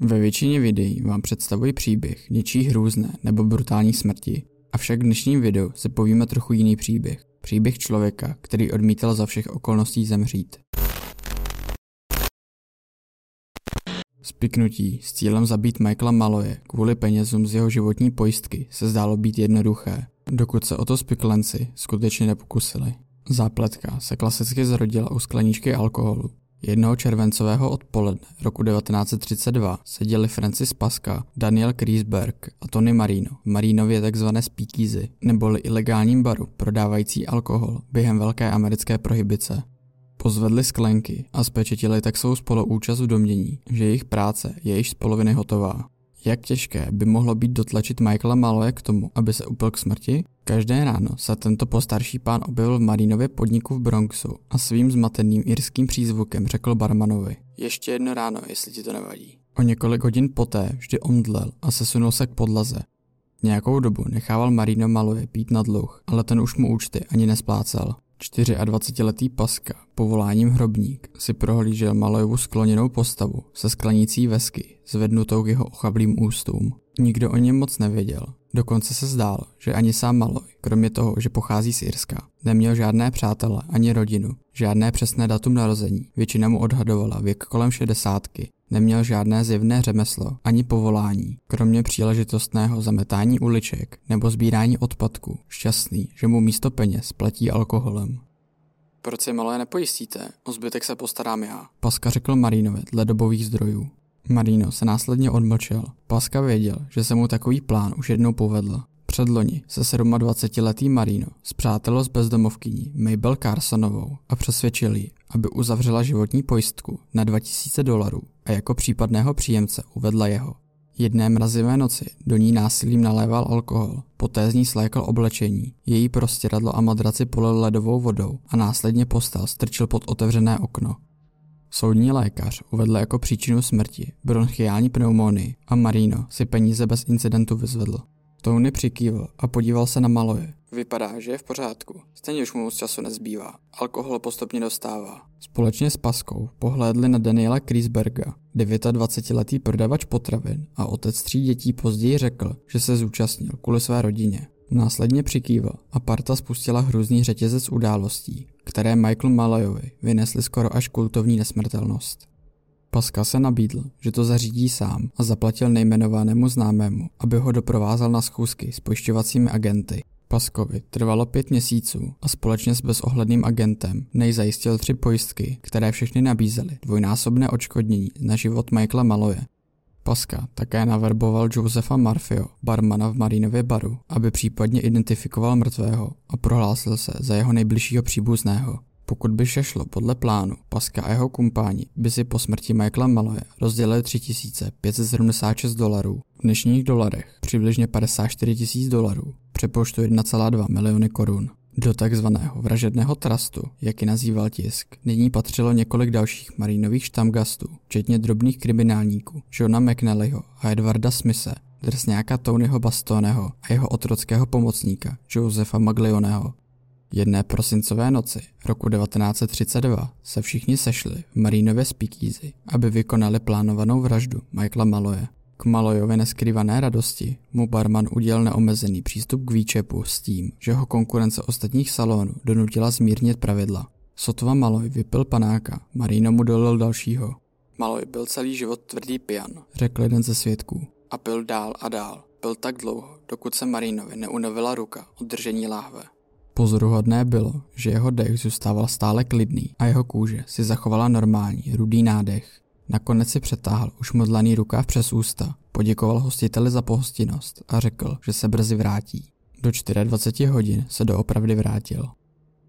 Ve většině videí vám představuji příběh něčí hrůzné nebo brutální smrti, avšak v dnešním videu se povíme trochu jiný příběh. Příběh člověka, který odmítal za všech okolností zemřít. Spiknutí s cílem zabít Michaela Maloje kvůli penězům z jeho životní pojistky se zdálo být jednoduché, dokud se o to spiklenci skutečně nepokusili. Zápletka se klasicky zrodila u skleničky alkoholu. Jednoho červencového odpoledne roku 1932 seděli Francis Pasca, Daniel Kriesberg a Tony Marino v Marinově tzv. speakeasy, neboli ilegálním baru prodávající alkohol během velké americké prohibice. Pozvedli sklenky a spečetili tak svou spoluúčast v domění, že jejich práce je již z poloviny hotová. Jak těžké by mohlo být dotlačit Michaela Maloje k tomu, aby se upil k smrti? Každé ráno se tento postarší pán objevil v Marinově podniku v Bronxu a svým zmateným irským přízvukem řekl barmanovi. Ještě jedno ráno, jestli ti to nevadí. O několik hodin poté vždy omdlel a sesunul se k podlaze. Nějakou dobu nechával Marino Maloje pít na dluh, ale ten už mu účty ani nesplácel. 24-letý Paska, povoláním hrobník, si prohlížel Malojovu skloněnou postavu se sklenicí vesky, zvednutou k jeho ochablým ústům. Nikdo o něm moc nevěděl. Dokonce se zdálo, že ani sám Maloj, kromě toho, že pochází z Irska, neměl žádné přátele ani rodinu, žádné přesné datum narození, většina mu odhadovala věk kolem šedesátky, neměl žádné zjevné řemeslo ani povolání, kromě příležitostného zametání uliček nebo sbírání odpadků, šťastný, že mu místo peněz platí alkoholem. Proč si malé nepojistíte? O zbytek se postarám já. Paska řekl Marinovi dle dobových zdrojů. Marino se následně odmlčel. Paska věděl, že se mu takový plán už jednou povedl. Předloni se 27-letý Marino zpřátelil s bezdomovkyní Mabel Carsonovou a přesvědčil ji, aby uzavřela životní pojistku na 2000 dolarů a jako případného příjemce uvedla jeho. Jedné mrazivé noci do ní násilím naléval alkohol, poté z ní slékal oblečení, její prostěradlo a madraci polil ledovou vodou a následně postel strčil pod otevřené okno. Soudní lékař uvedl jako příčinu smrti bronchiální pneumonii a Marino si peníze bez incidentu vyzvedl. Tony přikývl a podíval se na Maloje. Vypadá, že je v pořádku. Stejně už mu moc času nezbývá. Alkohol postupně dostává. Společně s Paskou pohlédli na Daniela Kriesberga, 29-letý prodavač potravin a otec tří dětí později řekl, že se zúčastnil kvůli své rodině. Následně přikývl a parta spustila hrůzný řetězec událostí, které Michael Malajovi vynesly skoro až kultovní nesmrtelnost. Paska se nabídl, že to zařídí sám a zaplatil nejmenovanému známému, aby ho doprovázel na schůzky s pojišťovacími agenty. Paskovi trvalo pět měsíců a společně s bezohledným agentem nej zajistil tři pojistky, které všechny nabízely dvojnásobné odškodnění na život Michaela Maloje. Paska také naverboval Josefa Marfio, barmana v Marinově baru, aby případně identifikoval mrtvého a prohlásil se za jeho nejbližšího příbuzného. Pokud by vše šlo podle plánu, Paska a jeho kumpáni by si po smrti Michaela Maloje rozdělili 3576 dolarů. V dnešních dolarech přibližně 54 tisíc dolarů, přepočtu 1,2 miliony korun. Do takzvaného vražedného trastu, jak ji nazýval tisk, nyní patřilo několik dalších marinových štamgastů, včetně drobných kriminálníků, Johna McNallyho a Edwarda Smise, drsňáka Tonyho Bastoneho a jeho otrockého pomocníka Josefa Maglioneho. Jedné prosincové noci roku 1932 se všichni sešli v Marínově Speakeasy, aby vykonali plánovanou vraždu Michaela Maloje. K Malojově neskrývané radosti mu barman udělal neomezený přístup k výčepu s tím, že ho konkurence ostatních salonů donutila zmírnit pravidla. Sotva Maloj vypil panáka, Marino mu dolil dalšího. Maloj byl celý život tvrdý pijan, řekl jeden ze svědků. A pil dál a dál. Pil tak dlouho, dokud se Marinovi neunavila ruka od držení láhve. Pozoruhodné bylo, že jeho dech zůstával stále klidný a jeho kůže si zachovala normální, rudý nádech. Nakonec si přetáhl už modlaný rukáv přes ústa, poděkoval hostiteli za pohostinnost a řekl, že se brzy vrátí. Do 24 hodin se doopravdy vrátil.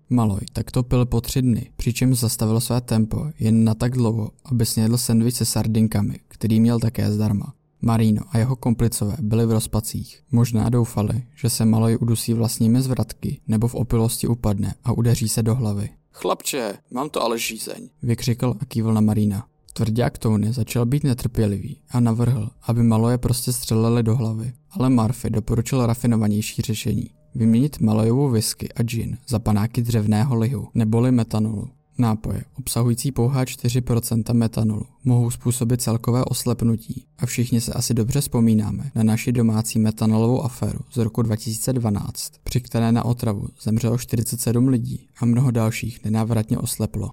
Maloj takto pil po tři dny, přičemž zastavil své tempo jen na tak dlouho, aby snědl sendvič se sardinkami, který měl také zdarma. Marino a jeho komplicové byli v rozpacích. Možná doufali, že se Maloj udusí vlastními zvratky nebo v opilosti upadne a udeří se do hlavy. Chlapče, mám to ale žízeň, vykřikl a kývl na Marina. Tvrdák Tony začal být netrpělivý a navrhl, aby Maloje prostě střelili do hlavy, ale Murphy doporučil rafinovanější řešení. Vyměnit Malojovou whisky a gin za panáky dřevného lihu neboli metanolu. Nápoje, obsahující pouhá 4% metanolu, mohou způsobit celkové oslepnutí a všichni se asi dobře vzpomínáme na naši domácí metanolovou aféru z roku 2012, při které na otravu zemřelo 47 lidí a mnoho dalších nenávratně osleplo.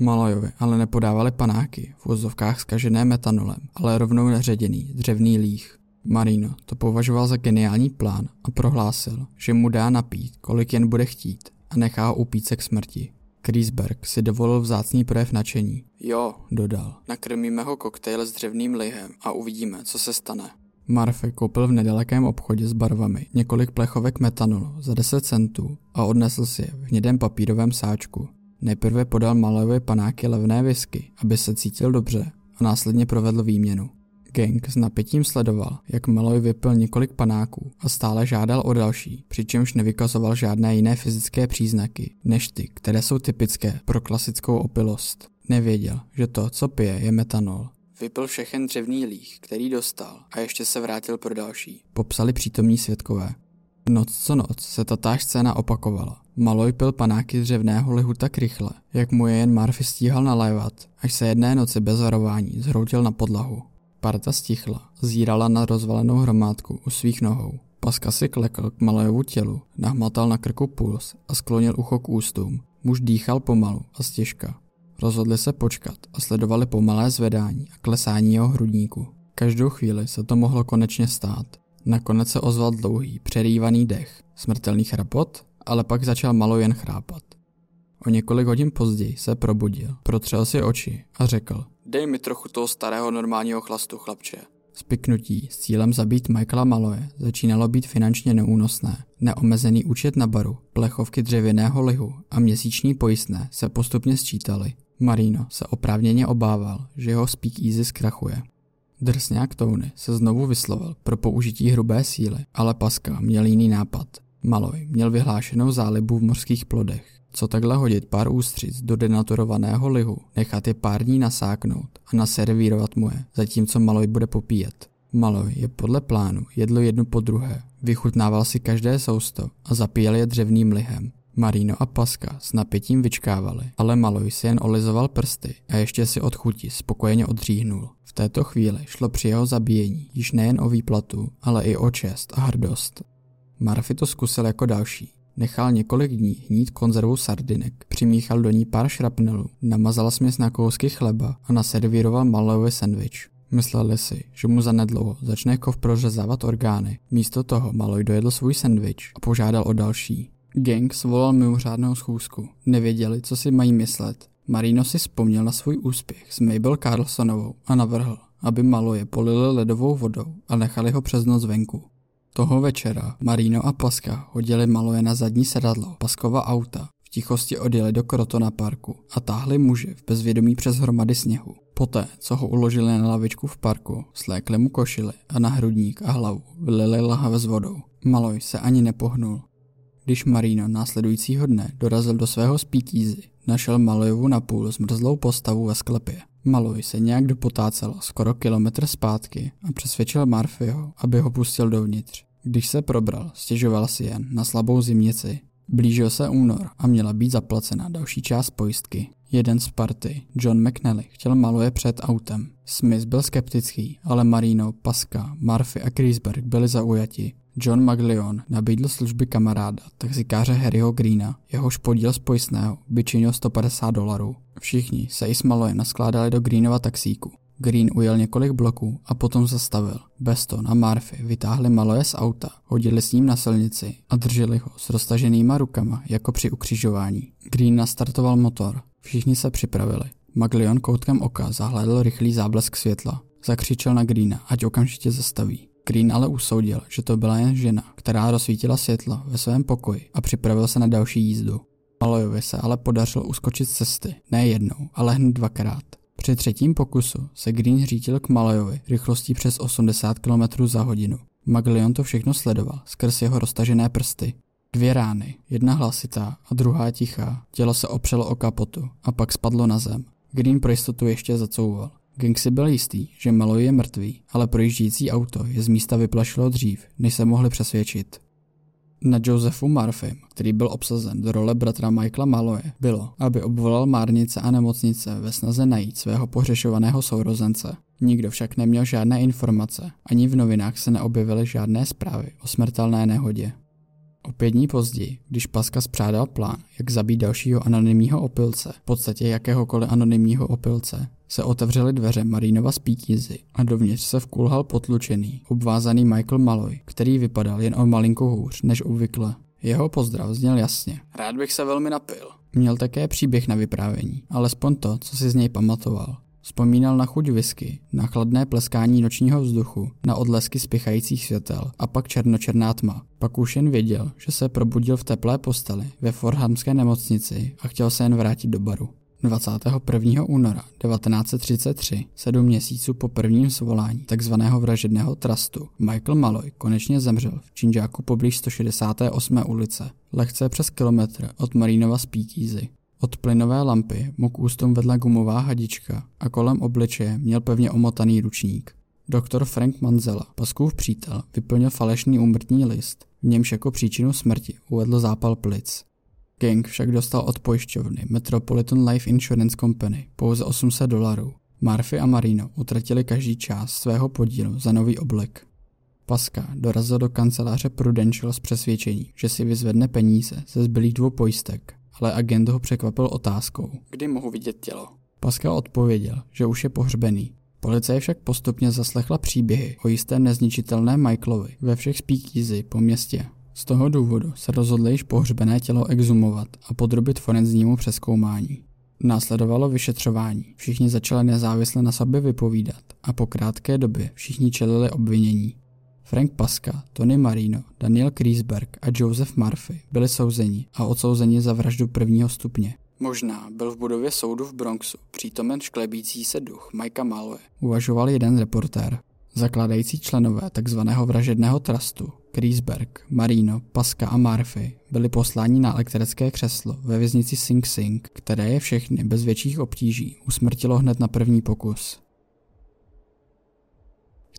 Malojovi ale nepodávali panáky v vozovkách skažené metanolem, ale rovnou neředěný dřevný líh. Marino to považoval za geniální plán a prohlásil, že mu dá napít, kolik jen bude chtít a nechá ho upít se k smrti. Kriesberg si dovolil vzácný projev nadšení. Jo, dodal, nakrmíme ho koktejl s dřevným lihem a uvidíme, co se stane. Marfe koupil v nedalekém obchodě s barvami několik plechovek metanolu za 10 centů a odnesl si je v hnědém papírovém sáčku. Nejprve podal Malovi panáky levné whisky, aby se cítil dobře a následně provedl výměnu. Gang s napětím sledoval, jak Malloy vypil několik panáků a stále žádal o další, přičemž nevykazoval žádné jiné fyzické příznaky, než ty, které jsou typické pro klasickou opilost. Nevěděl, že to, co pije, je metanol. Vypil všechen dřevný líh, který dostal a ještě se vrátil pro další. Popsali přítomní svědkové. Noc co noc se tatáž scéna opakovala. Maloj pil panáky dřevného lihu tak rychle, jak mu je jen Murphy stíhal nalévat, až se jedné noci bez varování zhroutil na podlahu. Parta stichla, zírala na rozvalenou hromádku u svých nohou. Paska si klekl k Malojovu tělu, nahmatal na krku puls a sklonil ucho k ústům. Muž dýchal pomalu a stěžka. Rozhodli se počkat a sledovali pomalé zvedání a klesání jeho hrudníku. Každou chvíli se to mohlo konečně stát. Nakonec se ozval dlouhý, přerývaný dech, smrtelný chrapot, ale pak začal malo jen chrápat. O několik hodin později se probudil, protřel si oči a řekl Dej mi trochu toho starého normálního chlastu, chlapče. Spiknutí s cílem zabít Michaela Maloje začínalo být finančně neúnosné. Neomezený účet na baru, plechovky dřevěného lihu a měsíční pojistné se postupně sčítaly. Marino se oprávněně obával, že jeho Speak Easy zkrachuje. Drsňák Tony se znovu vyslovil pro použití hrubé síly, ale Paska měl jiný nápad. Maloj měl vyhlášenou zálibu v mořských plodech. Co takhle hodit pár ústřic do denaturovaného lihu, nechat je pár dní nasáknout a naservírovat mu je, zatímco Maloj bude popíjet. Maloj je podle plánu jedlo jedno po druhé, vychutnával si každé sousto a zapíjel je dřevným lihem. Marino a Paska s napětím vyčkávali, ale Maloj si jen olizoval prsty a ještě si od chuti spokojeně odříhnul. V této chvíli šlo při jeho zabíjení již nejen o výplatu, ale i o čest a hrdost. Murphy to zkusil jako další. Nechal několik dní hnít konzervu sardinek, přimíchal do ní pár šrapnelů, namazal směs na kousky chleba a naservíroval Malovi sendvič. Mysleli si, že mu zanedlouho začne kov prořezávat orgány. Místo toho Maloj dojedl svůj sendvič a požádal o další. Gang svolal mimořádnou schůzku. Nevěděli, co si mají myslet. Marino si vzpomněl na svůj úspěch s Mabel Carlsonovou a navrhl, aby Maloje polili ledovou vodou a nechali ho přes noc venku. Toho večera Marino a Paska hodili Maloje na zadní sedadlo Paskova auta, v tichosti odjeli do Krotona parku a táhli muže v bezvědomí přes hromady sněhu. Poté, co ho uložili na lavičku v parku, slékli mu košily a na hrudník a hlavu vylili lahve s vodou. Maloj se ani nepohnul. Když Marino následujícího dne dorazil do svého speakeasy, našel Malojovu napůl zmrzlou postavu ve sklepě. Maloj se nějak dopotácel skoro kilometr zpátky a přesvědčil Marfyho, aby ho pustil dovnitř. Když se probral, stěžoval si jen na slabou zimnici. Blížil se únor a měla být zaplacena další část pojistky. Jeden z party, John McNally, chtěl Maloje před autem. Smith byl skeptický, ale Marino, Paska, Murphy a Kreisberg byli zaujati. John Maglion nabídl služby kamaráda, taxikáře Harryho Greena, jehož podíl z pojistného by činil 150 dolarů. Všichni se i s Malojem naskládali do Greenova taxíku. Green ujel několik bloků a potom zastavil. Beston a Murphy vytáhli Maloje z auta, hodili s ním na silnici a drželi ho s roztaženýma rukama jako při ukřižování. Green nastartoval motor. Všichni se připravili. Maglion koutkem oka zahlédl rychlý záblesk světla. Zakřičel na Greena, ať okamžitě zastaví. Green ale usoudil, že to byla jen žena, která rozsvítila světla ve svém pokoji a připravil se na další jízdu. Malojovi se ale podařilo uskočit z cesty, ne jednou, ale hned dvakrát. Při třetím pokusu se Green řítil k Malojovi rychlostí přes 80 km za hodinu. Maglion to všechno sledoval skrz jeho roztažené prsty. Dvě rány, jedna hlasitá a druhá tichá. Tělo se opřelo o kapotu a pak spadlo na zem. Green pro jistotu ještě zacouval. Gang si byl jistý, že Malloy je mrtvý, ale projíždějící auto je z místa vyplašilo dřív, než se mohli přesvědčit. Na Josephu Murphym, který byl obsazen do role bratra Michaela Maloje, bylo, aby obvolal márnice a nemocnice ve snaze najít svého pohřešovaného sourozence. Nikdo však neměl žádné informace, ani v novinách se neobjevily žádné zprávy o smrtelné nehodě. O pět dní později, když Paska spřádal plán, jak zabít dalšího anonymního opilce, v podstatě jakéhokoliv anonymního opilce, se otevřely dveře Marínova spítízy a dovnitř se vkulhal potlučený, obvázaný Michael Malloy, který vypadal jen o malinko hůř než obvykle. Jeho pozdrav zněl jasně. Rád bych se velmi napil. Měl také příběh na vyprávění, alespoň to, co si z něj pamatoval. Vzpomínal na chuť whisky, na chladné pleskání nočního vzduchu, na odlesky spěchajících světel a pak černočerná tma. Pak už jen věděl, že se probudil v teplé posteli ve Forhamské nemocnici a chtěl se jen vrátit do baru. 21. února 1933, sedm měsíců po prvním svolání tzv. vražedného trustu, Michael Malloy konečně zemřel v Činžáku poblíž 168. ulice, lehce přes kilometr od Marínova Speakeasy. Od plynové lampy mu k ústům vedla gumová hadička a kolem obličeje měl pevně omotaný ručník. Doktor Frank Manzela, Paskův přítel, vyplnil falešný úmrtní list, v němž jako příčinu smrti uvedl zápal plic. King však dostal od pojišťovny Metropolitan Life Insurance Company pouze 800 dolarů. Murphy a Marino utratili každý část svého podílu za nový oblek. Paska dorazil do kanceláře Prudential s přesvědčením, že si vyzvedne peníze ze zbylých dvou pojistek, ale agent ho překvapil otázkou, kdy mohu vidět tělo. Pascal odpověděl, že už je pohřbený. Policie však postupně zaslechla příběhy o jistém nezničitelném Michaelovi ve všech speakeasy po městě. Z toho důvodu se rozhodli již pohřbené tělo exumovat a podrobit forenznímu přeskoumání. Následovalo vyšetřování, všichni začali nezávisle na sobě vypovídat a po krátké době všichni čelili obvinění. Frank Paska, Tony Marino, Daniel Kriesberg a Joseph Murphy byli souzeni a odsouzeni za vraždu prvního stupně. Možná byl v budově soudu v Bronxu přítomen šklebící se duch Mikea Malwe, uvažoval jeden reportér. Zakladající členové tzv. vražedného trustu Kriesberg, Marino, Paska a Murphy byli posláni na elektrické křeslo ve věznici Sing Sing, které je všechny bez větších obtíží usmrtilo hned na první pokus.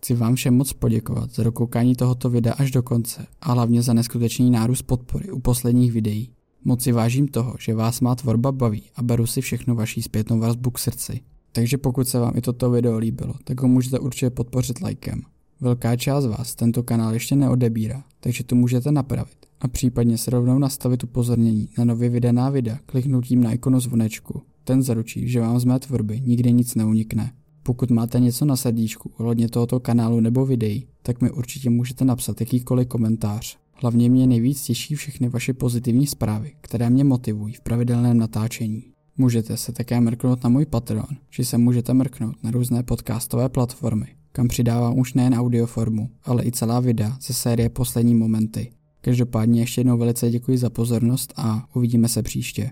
Chci vám všem moc poděkovat za dokoukání tohoto videa až do konce a hlavně za neskutečný nárůst podpory u posledních videí. Moc si vážím toho, že vás má tvorba baví a beru si všechno vaší zpětnou vazbu k srdci. Takže pokud se vám i toto video líbilo, tak ho můžete určitě podpořit lajkem. Velká část vás tento kanál ještě neodebírá, takže to můžete napravit a případně se rovnou nastavit upozornění na nově vydaná videa kliknutím na ikonu zvonečku. Ten zaručí, že vám z mé tvorby nikdy nic neunikne. Pokud máte něco na srdíčku ohledně tohoto kanálu nebo videí, tak mi určitě můžete napsat jakýkoliv komentář. Hlavně mě nejvíc těší všechny vaše pozitivní zprávy, které mě motivují v pravidelném natáčení. Můžete se také mrknout na můj Patreon, či se můžete mrknout na různé podcastové platformy, kam přidávám už nejen audioformu, ale i celá videa ze série Poslední momenty. Každopádně ještě jednou velice děkuji za pozornost a uvidíme se příště.